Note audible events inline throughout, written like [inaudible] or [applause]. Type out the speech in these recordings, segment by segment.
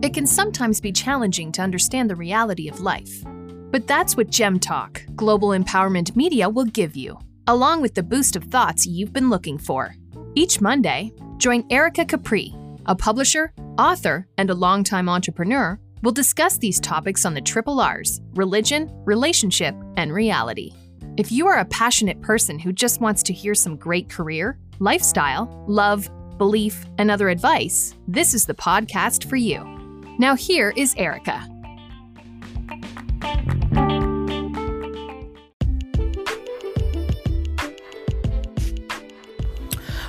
It can sometimes be challenging to understand the reality of life. But that's what Gem Talk, Global Empowerment Media, will give you, along with the boost of thoughts you've been looking for. Each Monday, join Erica Capri, a publisher, author, and a longtime entrepreneur, will discuss these topics on the triple R's religion, relationship, and reality. If you are a passionate person who just wants to hear some great career, lifestyle, love, belief, and other advice, this is the podcast for you. Now, here is Erica.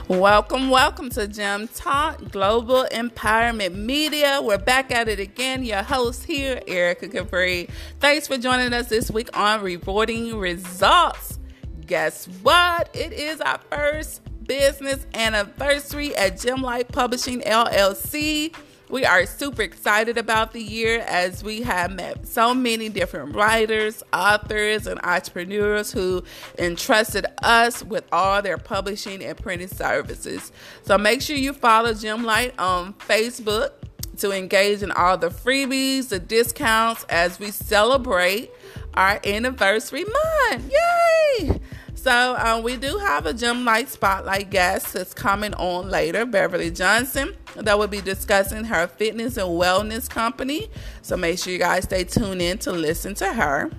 Welcome, welcome to Gem Talk Global Empowerment Media. We're back at it again. Your host here, Erica Capri. Thanks for joining us this week on Rewarding Results. Guess what? It is our first business anniversary at Gem Light Publishing LLC. We are super excited about the year as we have met so many different writers, authors, and entrepreneurs who entrusted us with all their publishing and printing services. So make sure you follow Gem Light on Facebook to engage in all the freebies, the discounts as we celebrate our anniversary month. Yay! So um, we do have a Gem Light Spotlight guest that's coming on later, Beverly Johnson, that will be discussing her fitness and wellness company. So make sure you guys stay tuned in to listen to her.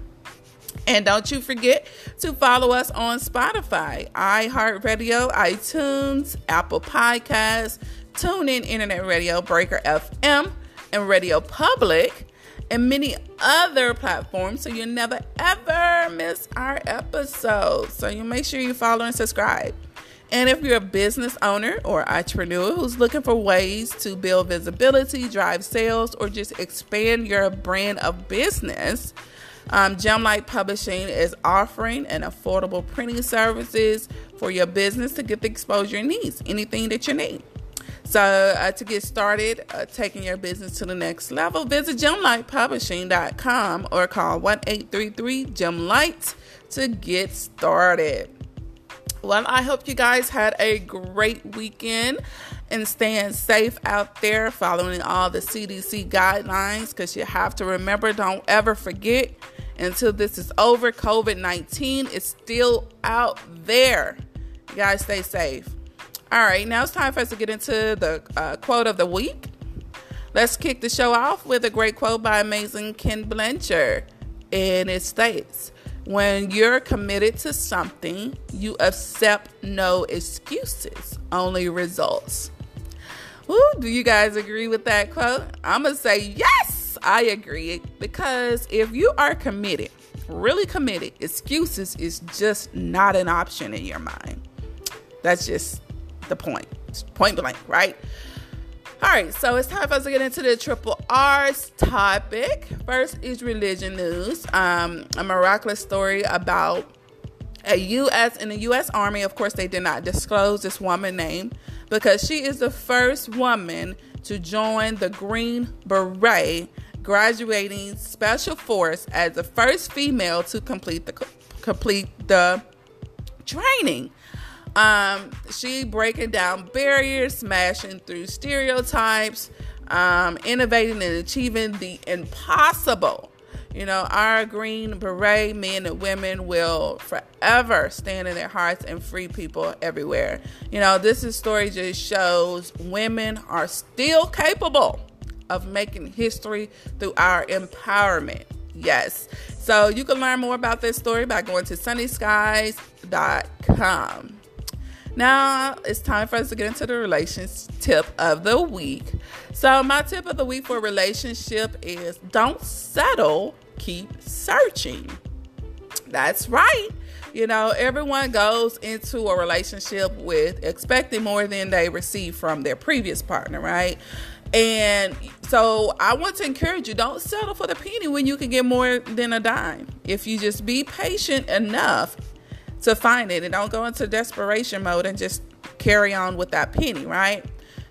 And don't you forget to follow us on Spotify, iHeartRadio, iTunes, Apple Podcasts, TuneIn Internet Radio, Breaker FM, and Radio Public and many other platforms so you never ever miss our episodes. So you make sure you follow and subscribe. And if you're a business owner or entrepreneur who's looking for ways to build visibility, drive sales, or just expand your brand of business, um, Gemlight Publishing is offering an affordable printing services for your business to get the exposure needs, anything that you need. So, uh, to get started uh, taking your business to the next level, visit gemlightpublishing.com or call 1 833 Gemlight to get started. Well, I hope you guys had a great weekend and staying safe out there, following all the CDC guidelines because you have to remember don't ever forget until this is over, COVID 19 is still out there. You guys stay safe. All right, now it's time for us to get into the uh, quote of the week. Let's kick the show off with a great quote by amazing Ken Blanchard. And it states When you're committed to something, you accept no excuses, only results. Woo, do you guys agree with that quote? I'm going to say yes, I agree. Because if you are committed, really committed, excuses is just not an option in your mind. That's just the point. Point blank, right? All right, so it's time for us to get into the triple R's topic. First is religion news. Um, a miraculous story about a U.S. in the U.S. Army. Of course, they did not disclose this woman name because she is the first woman to join the Green Beret, graduating Special Force as the first female to complete the complete the training. Um, she breaking down barriers, smashing through stereotypes, um, innovating and achieving the impossible. You know, our Green Beret men and women will forever stand in their hearts and free people everywhere. You know, this is story just shows women are still capable of making history through our empowerment. Yes. So you can learn more about this story by going to sunnyskies.com. Now it's time for us to get into the relations tip of the week. So, my tip of the week for relationship is don't settle, keep searching. That's right. You know, everyone goes into a relationship with expecting more than they receive from their previous partner, right? And so I want to encourage you don't settle for the penny when you can get more than a dime. If you just be patient enough to find it and don't go into desperation mode and just carry on with that penny, right?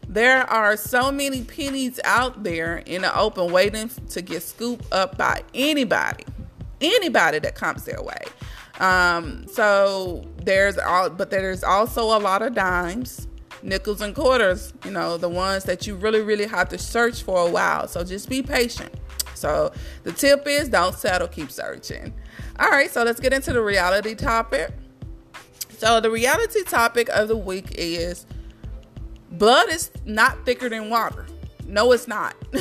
There are so many pennies out there in the open waiting to get scooped up by anybody, anybody that comes their way. Um, so there's all, but there's also a lot of dimes nickels and quarters, you know, the ones that you really, really have to search for a while. So just be patient. So the tip is don't settle, keep searching. All right, so let's get into the reality topic. So the reality topic of the week is blood is not thicker than water. No, it's not. [laughs]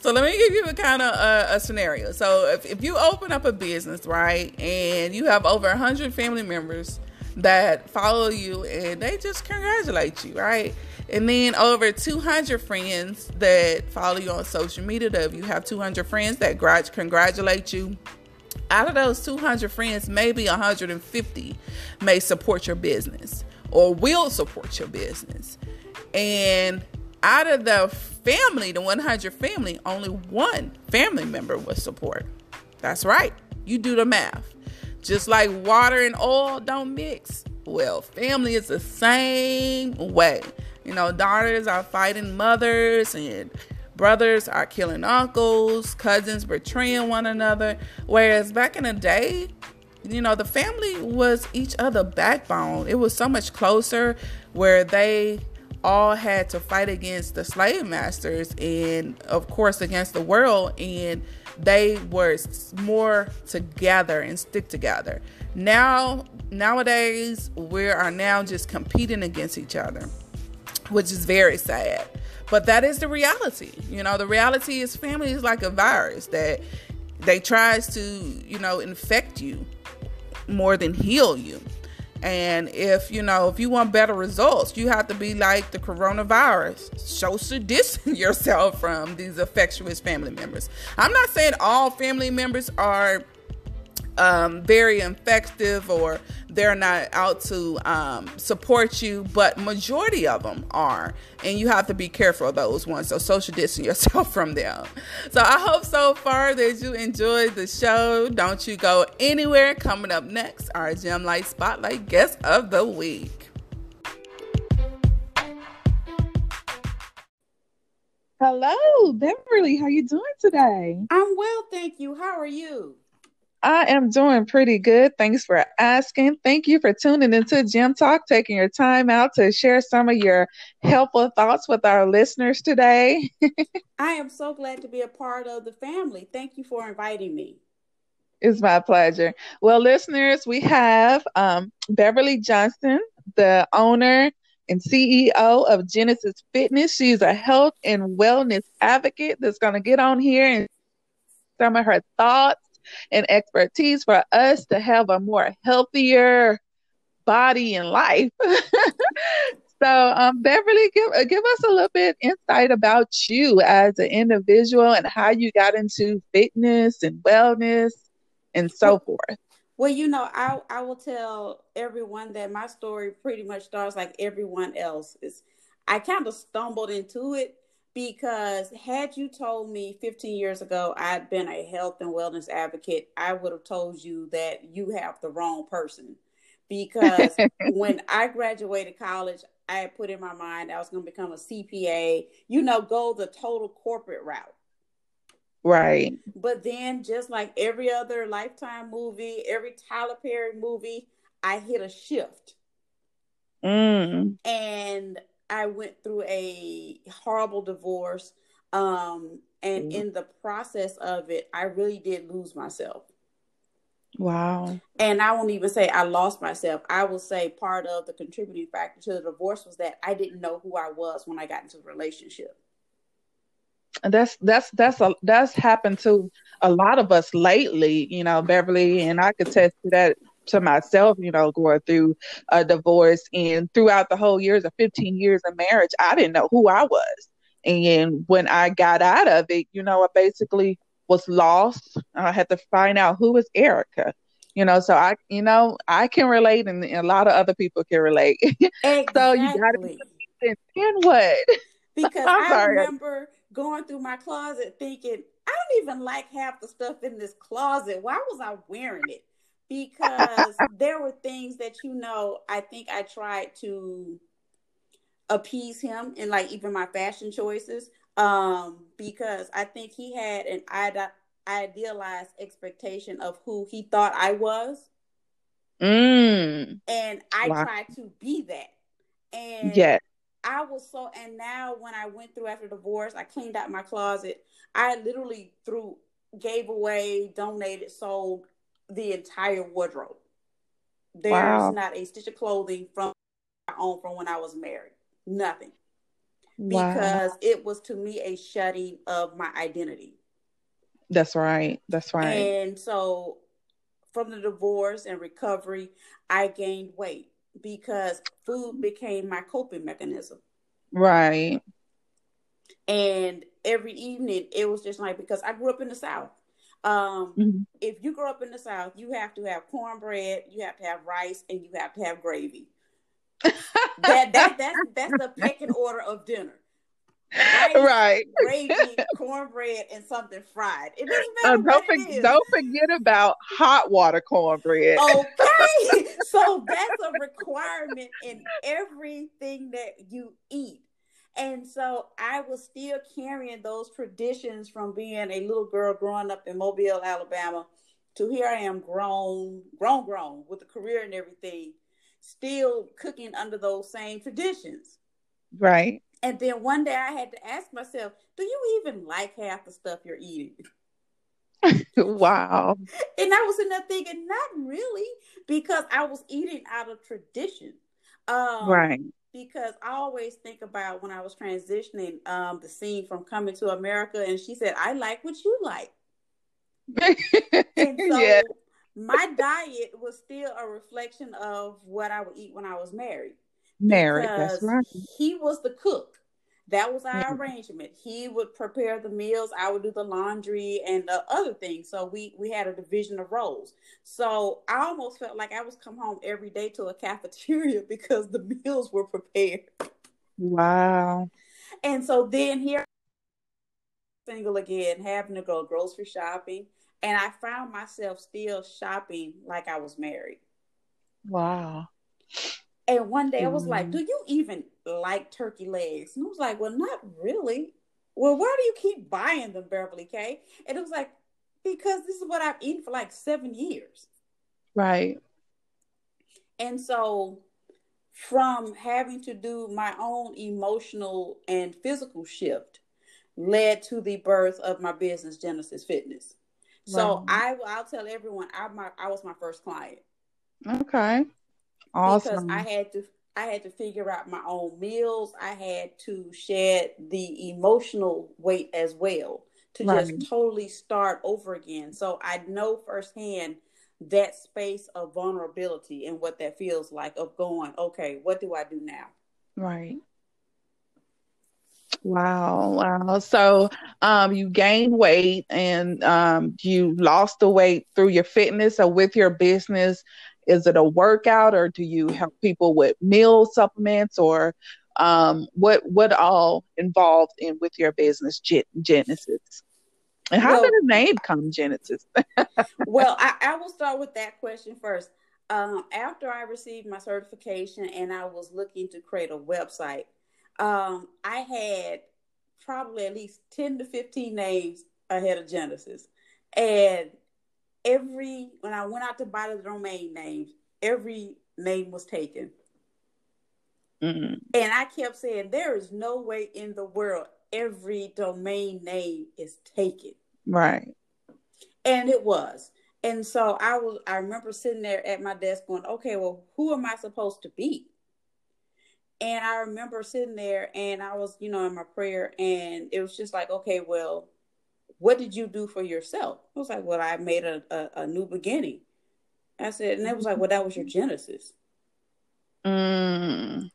so let me give you a kind of uh, a scenario. So if, if you open up a business, right, and you have over 100 family members that follow you and they just congratulate you, right? And then over 200 friends that follow you on social media. If you have 200 friends that congratulate you, out of those 200 friends, maybe 150 may support your business or will support your business. And out of the family, the 100 family, only one family member will support. That's right. You do the math. Just like water and oil don't mix. Well, family is the same way. You know, daughters are fighting mothers and brothers are killing uncles, cousins betraying one another. Whereas back in the day, you know, the family was each other backbone. It was so much closer where they all had to fight against the slave masters and of course against the world and they were more together and stick together now nowadays we are now just competing against each other which is very sad but that is the reality you know the reality is family is like a virus that they tries to you know infect you more than heal you and if you know, if you want better results, you have to be like the coronavirus. Social distance [laughs] yourself from these affectionate family members. I'm not saying all family members are um, very effective or they're not out to um, support you, but majority of them are, and you have to be careful of those ones. So social distance [laughs] yourself from them. So I hope so far that you enjoyed the show. Don't you go anywhere. Coming up next, our Gem Light Spotlight guest of the week. Hello, Beverly. How you doing today? I'm well, thank you. How are you? I am doing pretty good. Thanks for asking. Thank you for tuning into Gem Talk, taking your time out to share some of your helpful thoughts with our listeners today. [laughs] I am so glad to be a part of the family. Thank you for inviting me. It's my pleasure. Well, listeners, we have um, Beverly Johnson, the owner and CEO of Genesis Fitness. She's a health and wellness advocate that's going to get on here and some of her thoughts and expertise for us to have a more healthier body and life. [laughs] so, um, Beverly, give uh, give us a little bit insight about you as an individual and how you got into fitness and wellness and so forth. Well, you know, I I will tell everyone that my story pretty much starts like everyone else's. I kind of stumbled into it because had you told me 15 years ago I'd been a health and wellness advocate, I would have told you that you have the wrong person. Because [laughs] when I graduated college, I had put in my mind I was going to become a CPA, you know, go the total corporate route. Right. But then, just like every other Lifetime movie, every Tyler Perry movie, I hit a shift. Mm. And I went through a horrible divorce. Um, and mm-hmm. in the process of it, I really did lose myself. Wow. And I won't even say I lost myself. I will say part of the contributing factor to the divorce was that I didn't know who I was when I got into the relationship. And that's that's that's a that's happened to a lot of us lately, you know, Beverly, and I could attest to that to myself, you know, going through a divorce and throughout the whole years of 15 years of marriage, I didn't know who I was. And when I got out of it, you know, I basically was lost. I had to find out who was Erica. You know, so I, you know, I can relate, and a lot of other people can relate. Exactly. [laughs] so you got to be then what? [laughs] Because I remember going through my closet thinking, I don't even like half the stuff in this closet. Why was I wearing it? Because there were things that you know I think I tried to appease him in like even my fashion choices um because I think he had an idealized expectation of who he thought I was mm. and I wow. tried to be that And Yeah. I was so, and now when I went through after divorce, I cleaned out my closet. I literally threw, gave away, donated, sold the entire wardrobe. There's Wow. not a stitch of clothing from my own from when I was married. Nothing. Wow. Because it was to me a shutting of my identity. That's right. That's right. And so from the divorce and recovery, I gained weight because food became my coping mechanism. right. And every evening it was just like because I grew up in the South. Um, Mhm. if you grow up in the South, you have to have cornbread, you have to have rice, and you have to have gravy. that that that's that's the pecking order of dinner. Rice, right. gravy, cornbread, and something fried. It doesn't Uh, matter don't, what for- don't forget about hot water cornbread. Okay. [laughs] so that's a requirement in everything that you eat. And so I was still carrying those traditions from being a little girl growing up in Mobile, Alabama, to here I am grown, grown, grown with a career and everything, still cooking under those same traditions. Right. And then one day I had to ask myself, do you even like half the stuff you're eating? [laughs] Wow. And I was in there thinking, not really, because I was eating out of tradition. Um, Right. Because I always think about when I was transitioning um, the scene from coming to America, and she said, I like what you like. [laughs] And so yeah. my diet was still a reflection of what I would eat when I was married. Married. That's right. He was the cook. That was our arrangement. He would prepare the meals. I would do the laundry and the other things. So we we had a division of roles. So I almost felt like I was come home every day to a [laughs] cafeteria because the meals were prepared. Wow. And so then here, single again, having to go grocery shopping, and I found myself still shopping like I was married. Wow. And one day I was like, Mhm. Do you even like turkey legs? And I was like, Well, not really. Well, why do you keep buying them, Beverly K? And it was like, Because this is what I've eaten for like seven years. Right. And so, from having to do my own emotional and physical shift, led to the birth of my business, Genesis Fitness. So I, I'll tell everyone, I my I was my first client. Okay. Awesome. because I had to I had to figure out my own meals. I had to shed the emotional weight as well to Right. just totally start over again. So I know firsthand that space of vulnerability and what that feels like of going, okay, what do I do now? Right. Wow, wow. So, um, you gained weight and um, you lost the weight through your fitness or with your business. Is it a workout or do you help people with meal supplements or um, what what all involved in with your business, Gen- Genesis? And how Well- did the name come, Genesis? [laughs] well, I, I will start with that question first. Um, after I received my certification and I was looking to create a website, um, I had probably at least 10 to 15 names ahead of Genesis. And every, when I went out to buy the domain names, every name was taken. Mm, And I kept saying, there is no way in the world every domain name is taken. right. And it was. And so I was I remember sitting there at my desk going, okay, well, who am I supposed to be? And I remember sitting there and I was, you know, in my prayer and it was just like, okay, well, what did you do for yourself? I was like, well, I made a, a, a new beginning. I said, and it was like, well, that was your Genesis. Mm,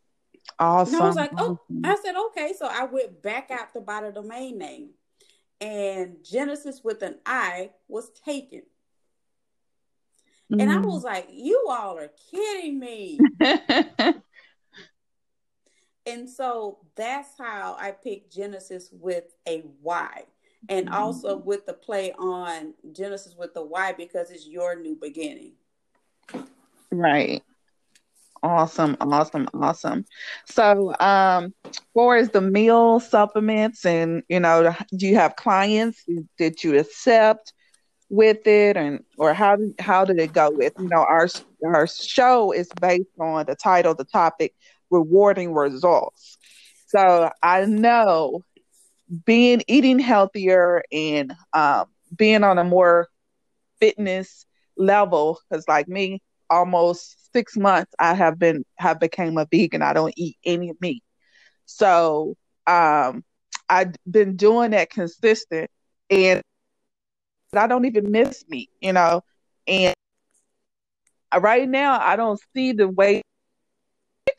awesome. And I was like, oh. I said, okay. So I went back out to buy the domain name. And Genesis with an I was taken. And I Mm. was like, you all are kidding me. [laughs] and so that's how I picked Genesis with a Y. And also with the play on Genesis with the Y because it's your new beginning. Right. Awesome, awesome, awesome. So, um, for is the meal supplements, and you know, do you have clients that you accept with it, and or how did how did it go with? You know, our our show is based on the title, the topic, rewarding results. So I know being eating healthier and um, being on a more fitness level, because like me, almost six months I have been have became a vegan. I don't eat any meat. So um, I've been doing that consistent and I don't even miss meat, you know. And right now I don't see the weight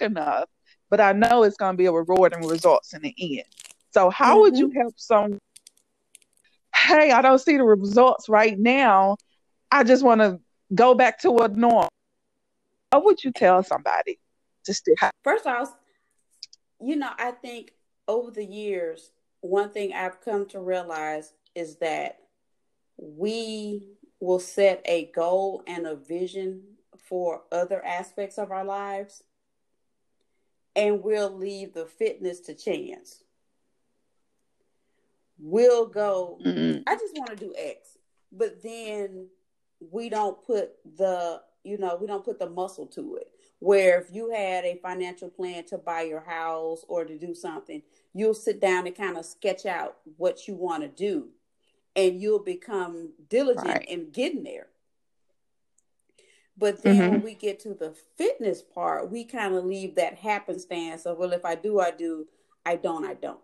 enough, but I know it's going to be a rewarding results in the end. So how mm-hmm. would you help someone? Hey, I don't see the results right now. I just want to go back to a norm. What would you tell somebody? Just to have- first off, you know, I think over the years, one thing I've come to realize is that we will set a goal and a vision for other aspects of our lives, and we'll leave the fitness to chance. We'll go, mm-hmm. I just want to do X, but then we don't put the, you know, we don't put the muscle to it. Where if you had a financial plan to buy your house or to do something, you'll sit down and kind of sketch out what you want to do and you'll become diligent right. in getting there. But then mm-hmm. when we get to the fitness part, we kind of leave that happenstance of, well, if I do, I do. I don't, I don't.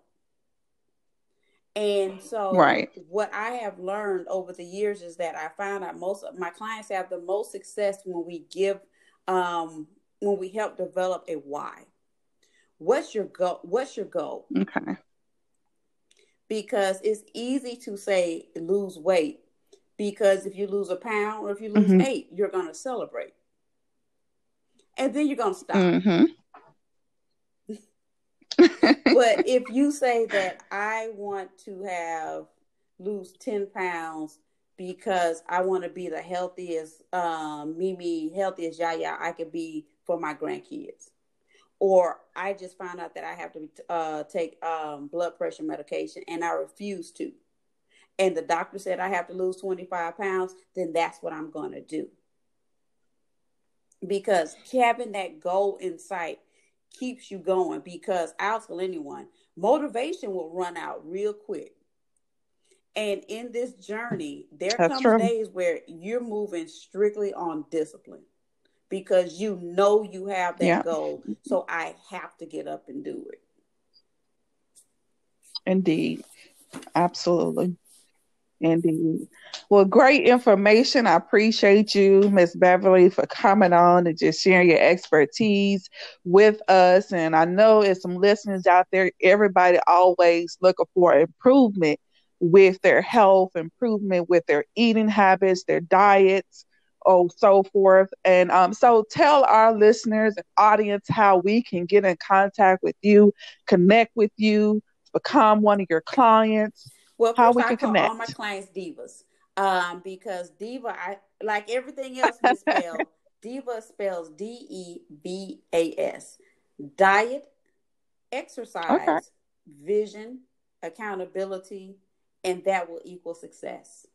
And so, right. what I have learned over the years is that I find out most of my clients have the most success when we give, um, when we help develop a why. What's your goal? What's your goal? Okay. Because it's easy to say lose weight, because if you lose a pound or if you lose mm-hmm. eight, you're going to celebrate. And then you're going to stop. Mm-hmm. But if you say that I want to have lose 10 pounds because I want to be the healthiest um, Mimi, healthiest Yaya I could be for my grandkids. Or I just found out that I have to uh, take um, blood pressure medication and I refuse to and the doctor said I have to lose 25 pounds, then that's what I'm going to do. Because having that goal in sight keeps you going. Because I'll tell anyone, motivation will run out real quick. And in this journey, there that's comes true. days where you're moving strictly on discipline because you know you have that yeah. goal. So I have to get up and do it. Indeed. Absolutely. Indeed. Well, great information. I appreciate you, Miss Beverly, for coming on and just sharing your expertise with us. And I know there's some listeners out there, everybody always looking for improvement with their health, improvement with their eating habits, their diets, oh, so forth. And um, so tell our listeners and audience how we can get in contact with you, connect with you, become one of your clients well, how we I can call connect. all my clients divas, um, because diva, I like everything else we spell. [laughs] diva spells D E B A S. Diet, exercise, okay. vision, accountability, and that will equal success.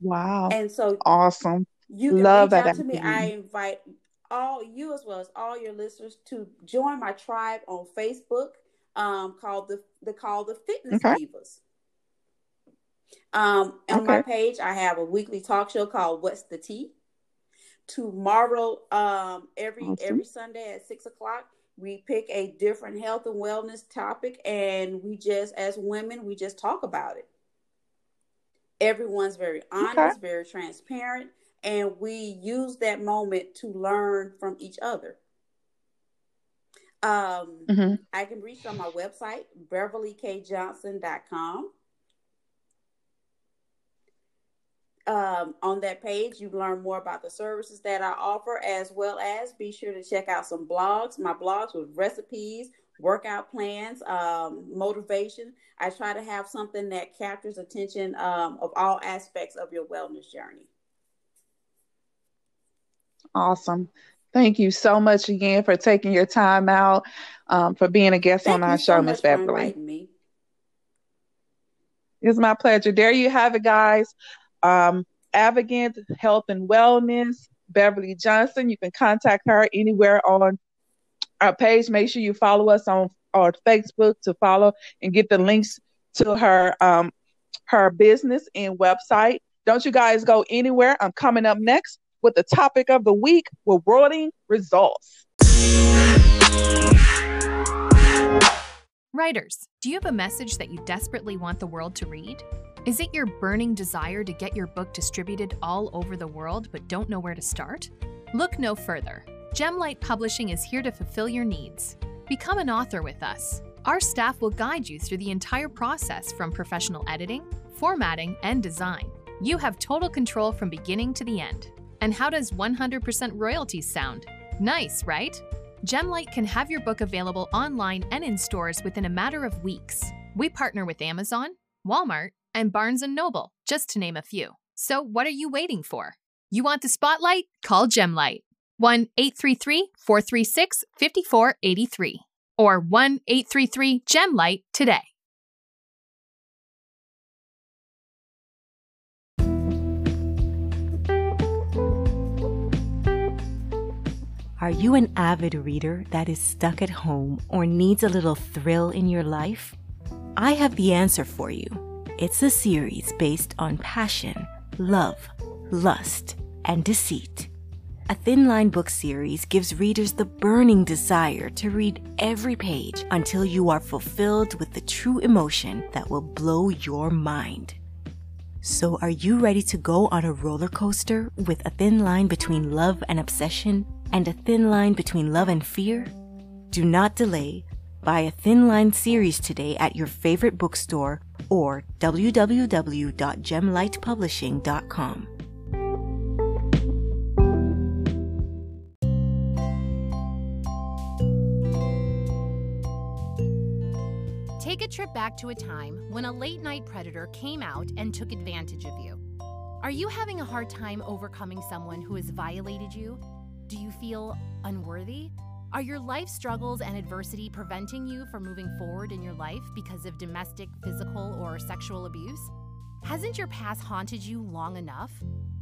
Wow! And so awesome. You can Love reach out to me. I invite all you as well as all your listeners to join my tribe on Facebook um, called the the call the Fitness okay. Divas. Um, on okay. my page, I have a weekly talk show called "What's the Tea." Tomorrow, um, every awesome. every Sunday at six o'clock, we pick a different health and wellness topic, and we just, as women, we just talk about it. Everyone's very honest, okay. very transparent, and we use that moment to learn from each other. Um, mm-hmm. I can reach on my website, beverlykjohnson.com. Um, on that page, you learn more about the services that I offer, as well as be sure to check out some blogs, my blogs with recipes, workout plans, um, motivation. I try to have something that captures attention um, of all aspects of your wellness journey. Awesome. Thank you so much again for taking your time out, um, for being a guest Thank on our show, so Miss Beverly. It's my pleasure. There you have it, guys. Um, Avogant Health and Wellness Beverly Johnson. You can contact her anywhere on our page. Make sure you follow us on our Facebook to follow and get the links to her um, her business and website. Don't you guys go anywhere. I'm coming up next with the topic of the week rewarding results. Writers, do you have a message that you desperately want the world to read? Is it your burning desire to get your book distributed all over the world but don't know where to start? Look no further. Gemlight Publishing is here to fulfill your needs. Become an author with us. Our staff will guide you through the entire process from professional editing, formatting, and design. You have total control from beginning to the end. And how does 100% royalties sound? Nice, right? Gemlight can have your book available online and in stores within a matter of weeks. We partner with Amazon, Walmart, and Barnes & Noble, just to name a few. So what are you waiting for? You want the spotlight? Call Gemlight. 1-833-436-5483 or 1-833-GEMLIGHT today. Are you an avid reader that is stuck at home or needs a little thrill in your life? I have the answer for you. It's a series based on passion, love, lust, and deceit. A Thin Line book series gives readers the burning desire to read every page until you are fulfilled with the true emotion that will blow your mind. So, are you ready to go on a roller coaster with a thin line between love and obsession and a thin line between love and fear? Do not delay. Buy a Thin Line series today at your favorite bookstore or www.gemlightpublishing.com. trip back to a time when a late night predator came out and took advantage of you. Are you having a hard time overcoming someone who has violated you? Do you feel unworthy? Are your life struggles and adversity preventing you from moving forward in your life because of domestic, physical, or sexual abuse? Hasn't your past haunted you long enough?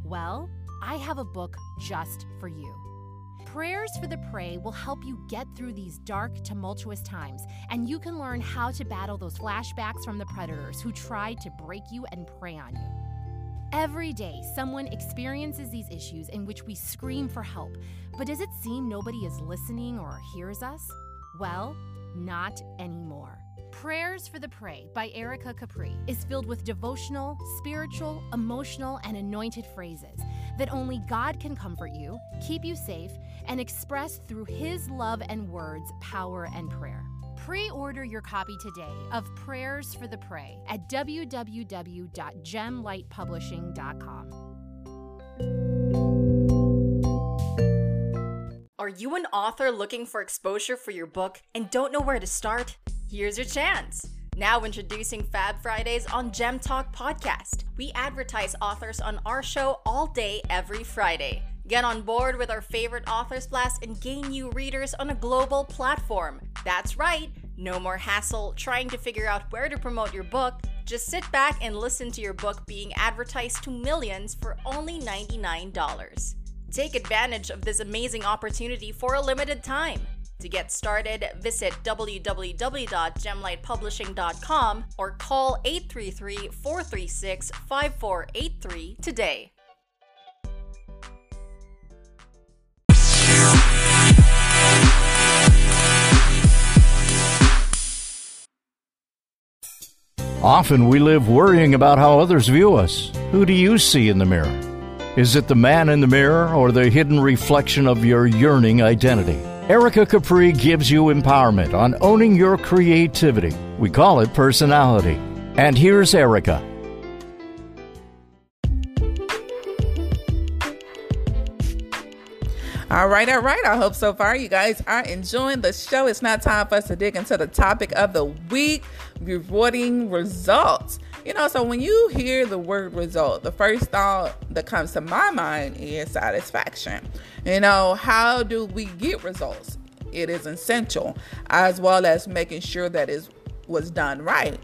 Well, I have a book just for you. Prayers for the Prey will help you get through these dark, tumultuous times, and you can learn how to battle those flashbacks from the predators who tried to break you and prey on you. Every day, someone experiences these issues in which we scream for help, but does it seem nobody is listening or hears us? Well, not anymore. Prayers for the Prey by Erica Capri is filled with devotional, spiritual, emotional, and anointed phrases that only God can comfort you, keep you safe, and express through His love and words, power, and prayer. Pre order your copy today of Prayers for the Prey at www.gemlightpublishing.com. Are you an author looking for exposure for your book and don't know where to start? Here's your chance. Now introducing Fab Fridays on Gem Talk Podcast. We advertise authors on our show all day, every Friday. Get on board with our favorite Authors Blast and gain new readers on a global platform. That's right, no more hassle trying to figure out where to promote your book. Just sit back and listen to your book being advertised to millions for only $99. Take advantage of this amazing opportunity for a limited time. To get started, visit www.gemlightpublishing.com or call 833 436 5483 today. Often we live worrying about how others view us. Who do you see in the mirror? Is it the man in the mirror or the hidden reflection of your yearning identity? Erica Capri gives you empowerment on owning your creativity. We call it personality. And here's Erica. All right, all right. I hope so far you guys are enjoying the show. It's not time for us to dig into the topic of the week rewarding results. You know, so when you hear the word result, the first thought that comes to my mind is satisfaction. You know, how do we get results? It is essential, as well as making sure that it was done right.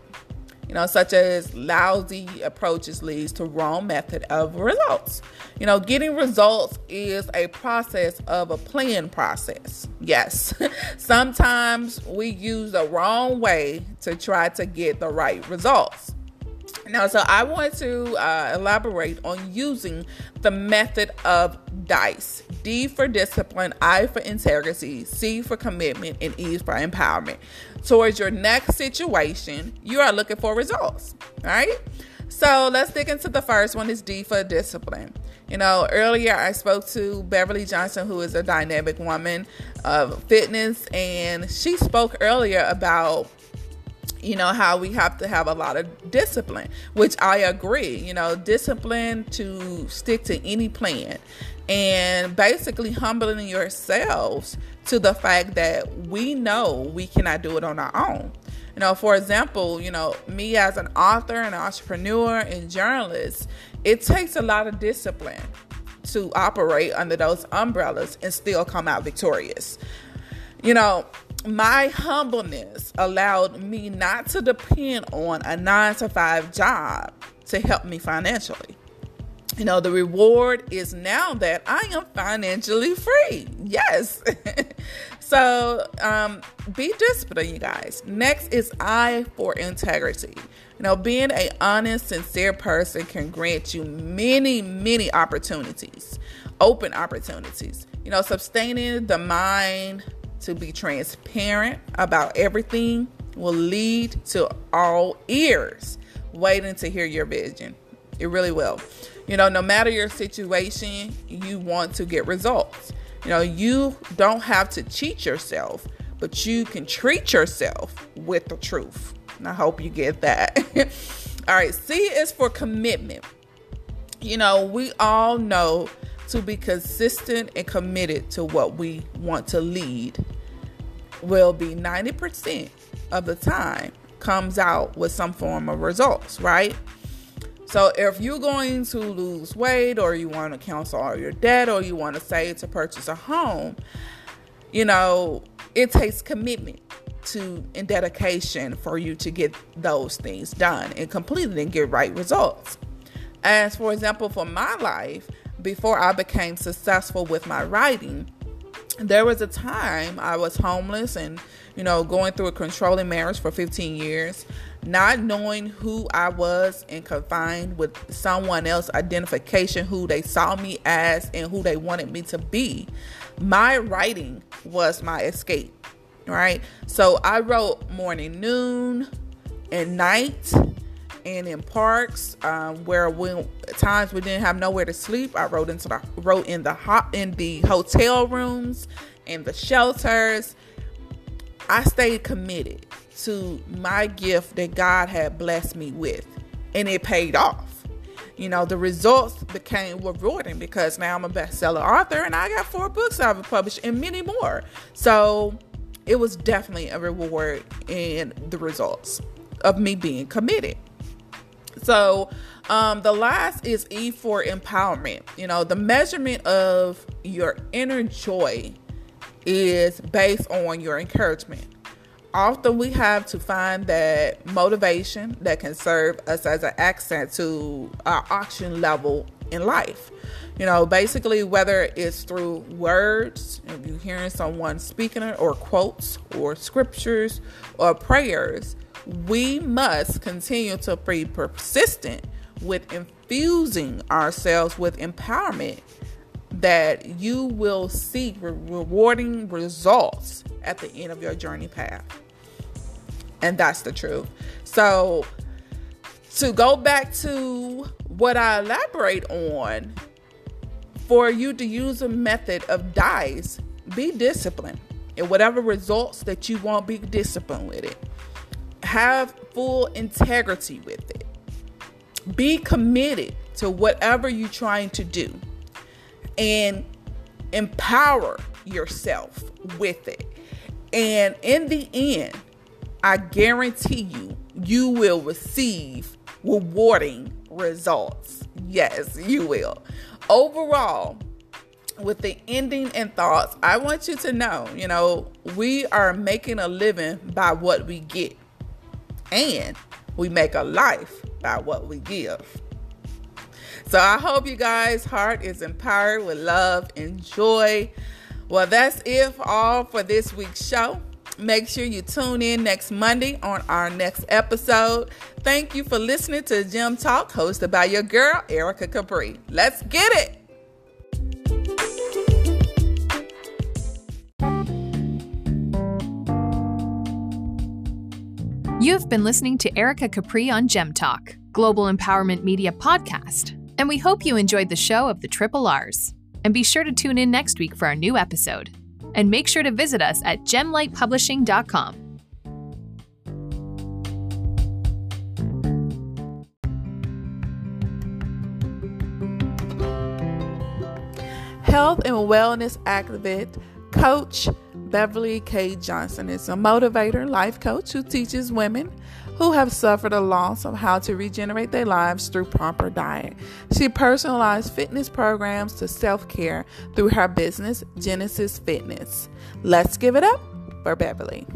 You know, such as lousy approaches leads to wrong method of results. You know, getting results is a process of a plan process. Yes, [laughs] sometimes we use the wrong way to try to get the right results. Now, so I want to uh, elaborate on using the method of DICE D for discipline, I for integrity, C for commitment, and E for empowerment. Towards your next situation, you are looking for results, right? So let's dig into the first one is D for discipline. You know, earlier I spoke to Beverly Johnson, who is a dynamic woman of fitness, and she spoke earlier about you know how we have to have a lot of discipline which i agree you know discipline to stick to any plan. And basically humbling yourselves to the fact that we know we cannot do it on our own. You know for example you know me as an author and entrepreneur and journalist it takes a lot of discipline to operate under those umbrellas and still come out victorious. You know my humbleness allowed me not to depend on a nine to five job to help me financially. You know, the reward is now that I am financially free. Yes. [laughs] so um, be disciplined, you guys. Next is I for integrity. You know, being a honest, sincere person can grant you many, many opportunities, open opportunities. You know, sustaining the mind to be transparent about everything will lead to all ears waiting to hear your vision. It really will. You know, no matter your situation, you want to get results. You know, you don't have to cheat yourself, but you can treat yourself with the truth. And I hope you get that. [laughs] all right, C is for commitment. You know, we all know to be consistent and committed to what we want to lead will be 90% of the time comes out with some form of results, right? So if you're going to lose weight or you want to cancel all your debt or you want to save to purchase a home, you know, it takes commitment to and dedication for you to get those things done and completed and get right results. As for example, for my life, before I became successful with my writing, there was a time I was homeless and, you know, going through a controlling marriage for 15 years, not knowing who I was and confined with someone else identification, who they saw me as and who they wanted me to be. My writing was my escape, right? So I wrote morning, noon, and night and in parks um, where when times we didn't have nowhere to sleep i wrote into the wrote in the hot in the hotel rooms in the shelters. I stayed committed to my gift that god had blessed me with and it paid off. You know the results became rewarding because now i'm a bestseller author and i got four books i've published and many more. So it was definitely a reward in the results of me being committed so, um, the last is E for empowerment. You know, the measurement of your inner joy is based on your encouragement. Often we have to find that motivation that can serve us as an accent to our oxygen level in life. You know, basically, whether it's through words, if you're hearing someone speaking it, or quotes, or scriptures, or prayers, we must continue to be persistent with infusing ourselves with empowerment that you will see rewarding results at the end of your journey path. And that's the truth. So, to go back to what I elaborate on, for you to use a method of DICE, be disciplined. And whatever results that you want, be disciplined with it have full integrity with it. Be committed to whatever you're trying to do and empower yourself with it. And in the end, I guarantee you, you will receive rewarding results. Yes, you will. Overall, with the ending and thoughts, I want you to know, you know, we are making a living by what we get. And We make a life by what we give. So I hope you guys' heart is empowered with love and joy. Well, that's it all for this week's show. Make sure you tune in next Monday on our next episode. Thank you for listening to Gem Talk, hosted by your girl, Erica Capri. Let's get it. You have been listening to Erica Capri on Gem Talk, Global Empowerment Media Podcast, and we hope you enjoyed the show of the Triple R's. And be sure to tune in next week for our new episode. And make sure to visit us at gemlightpublishing.com. Health and wellness activist, coach Beverly K. Johnson is a motivator, life coach who teaches women who have suffered a loss of how to regenerate their lives through proper diet. She personalized fitness programs to self care through her business, Genesis Fitness. Let's give it up for Beverly.